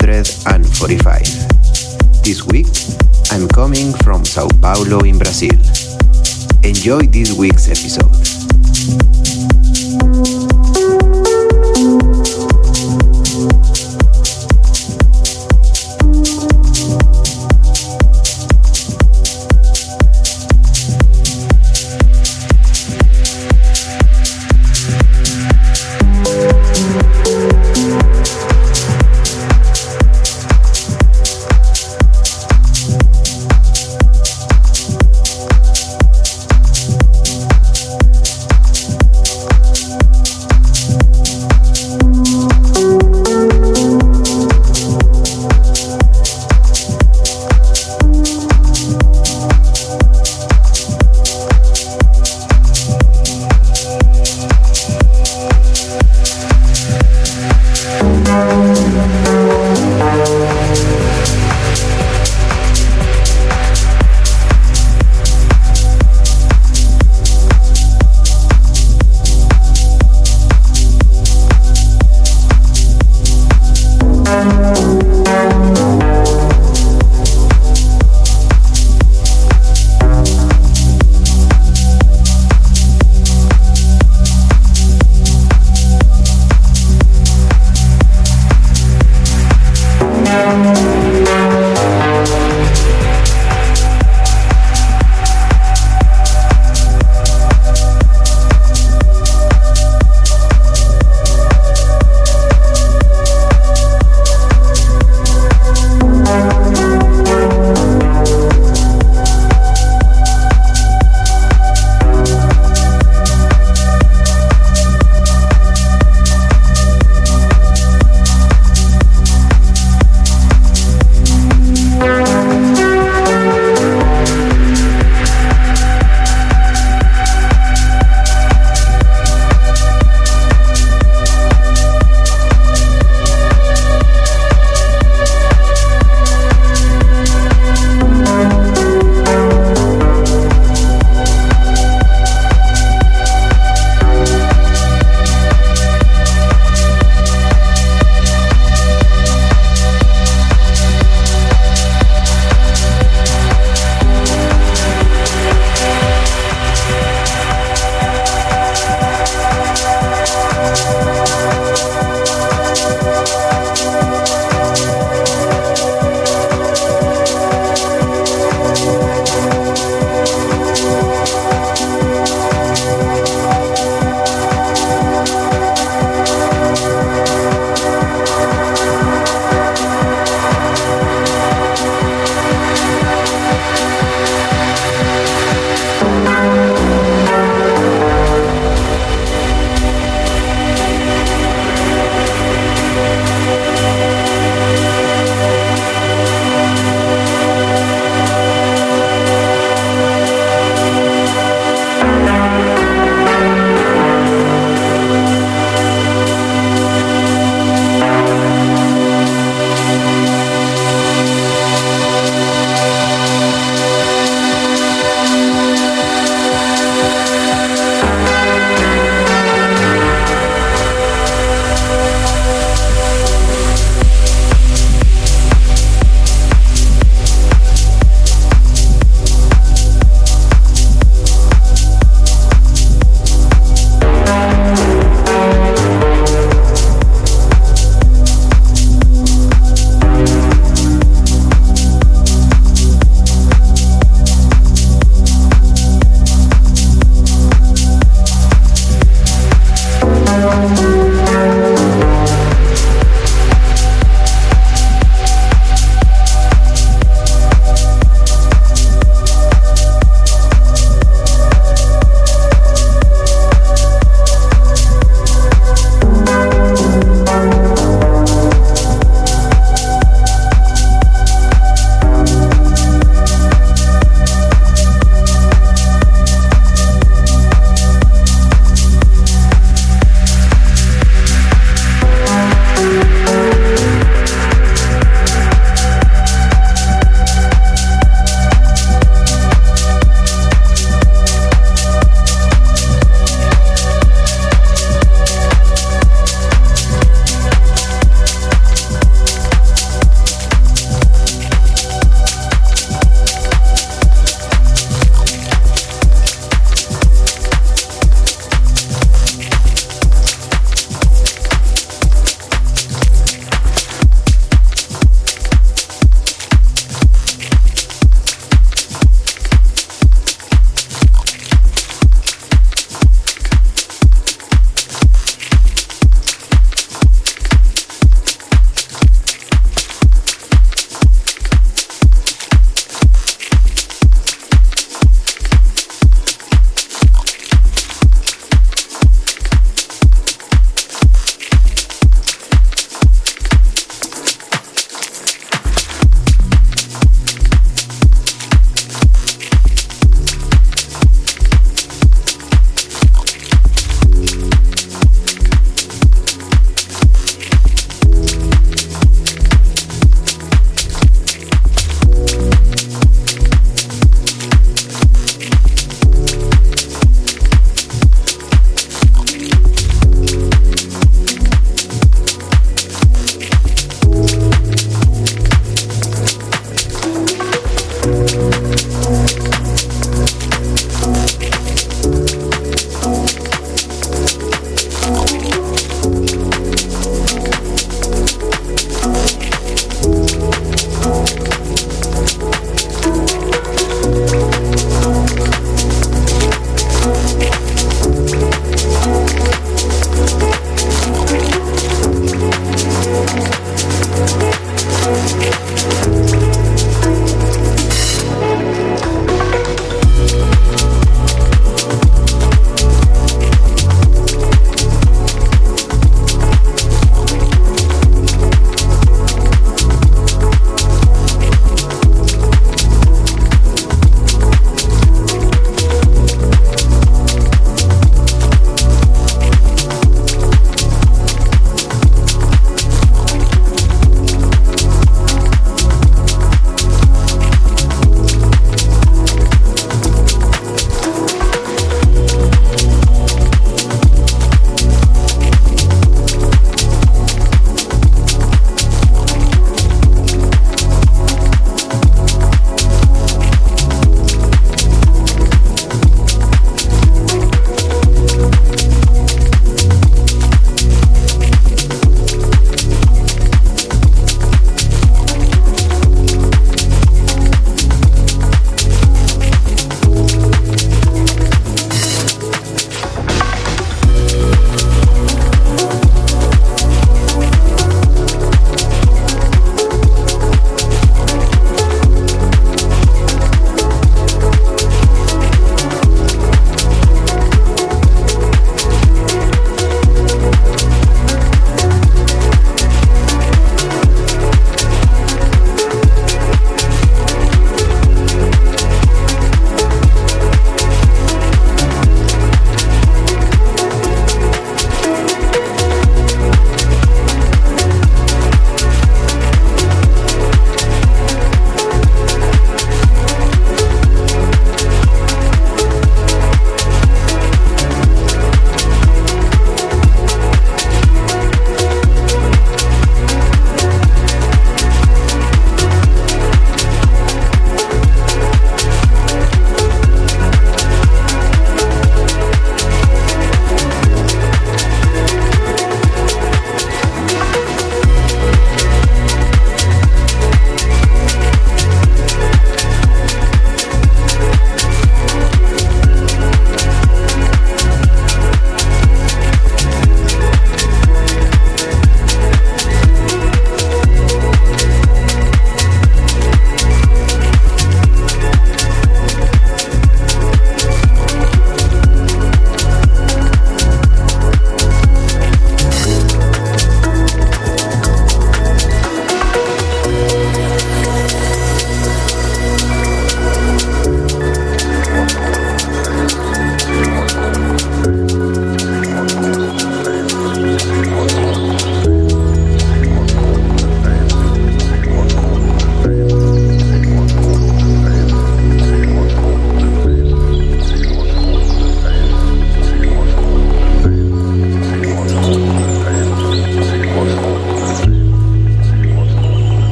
145. This week, I'm coming from Sao Paulo in Brazil. Enjoy this week's episode.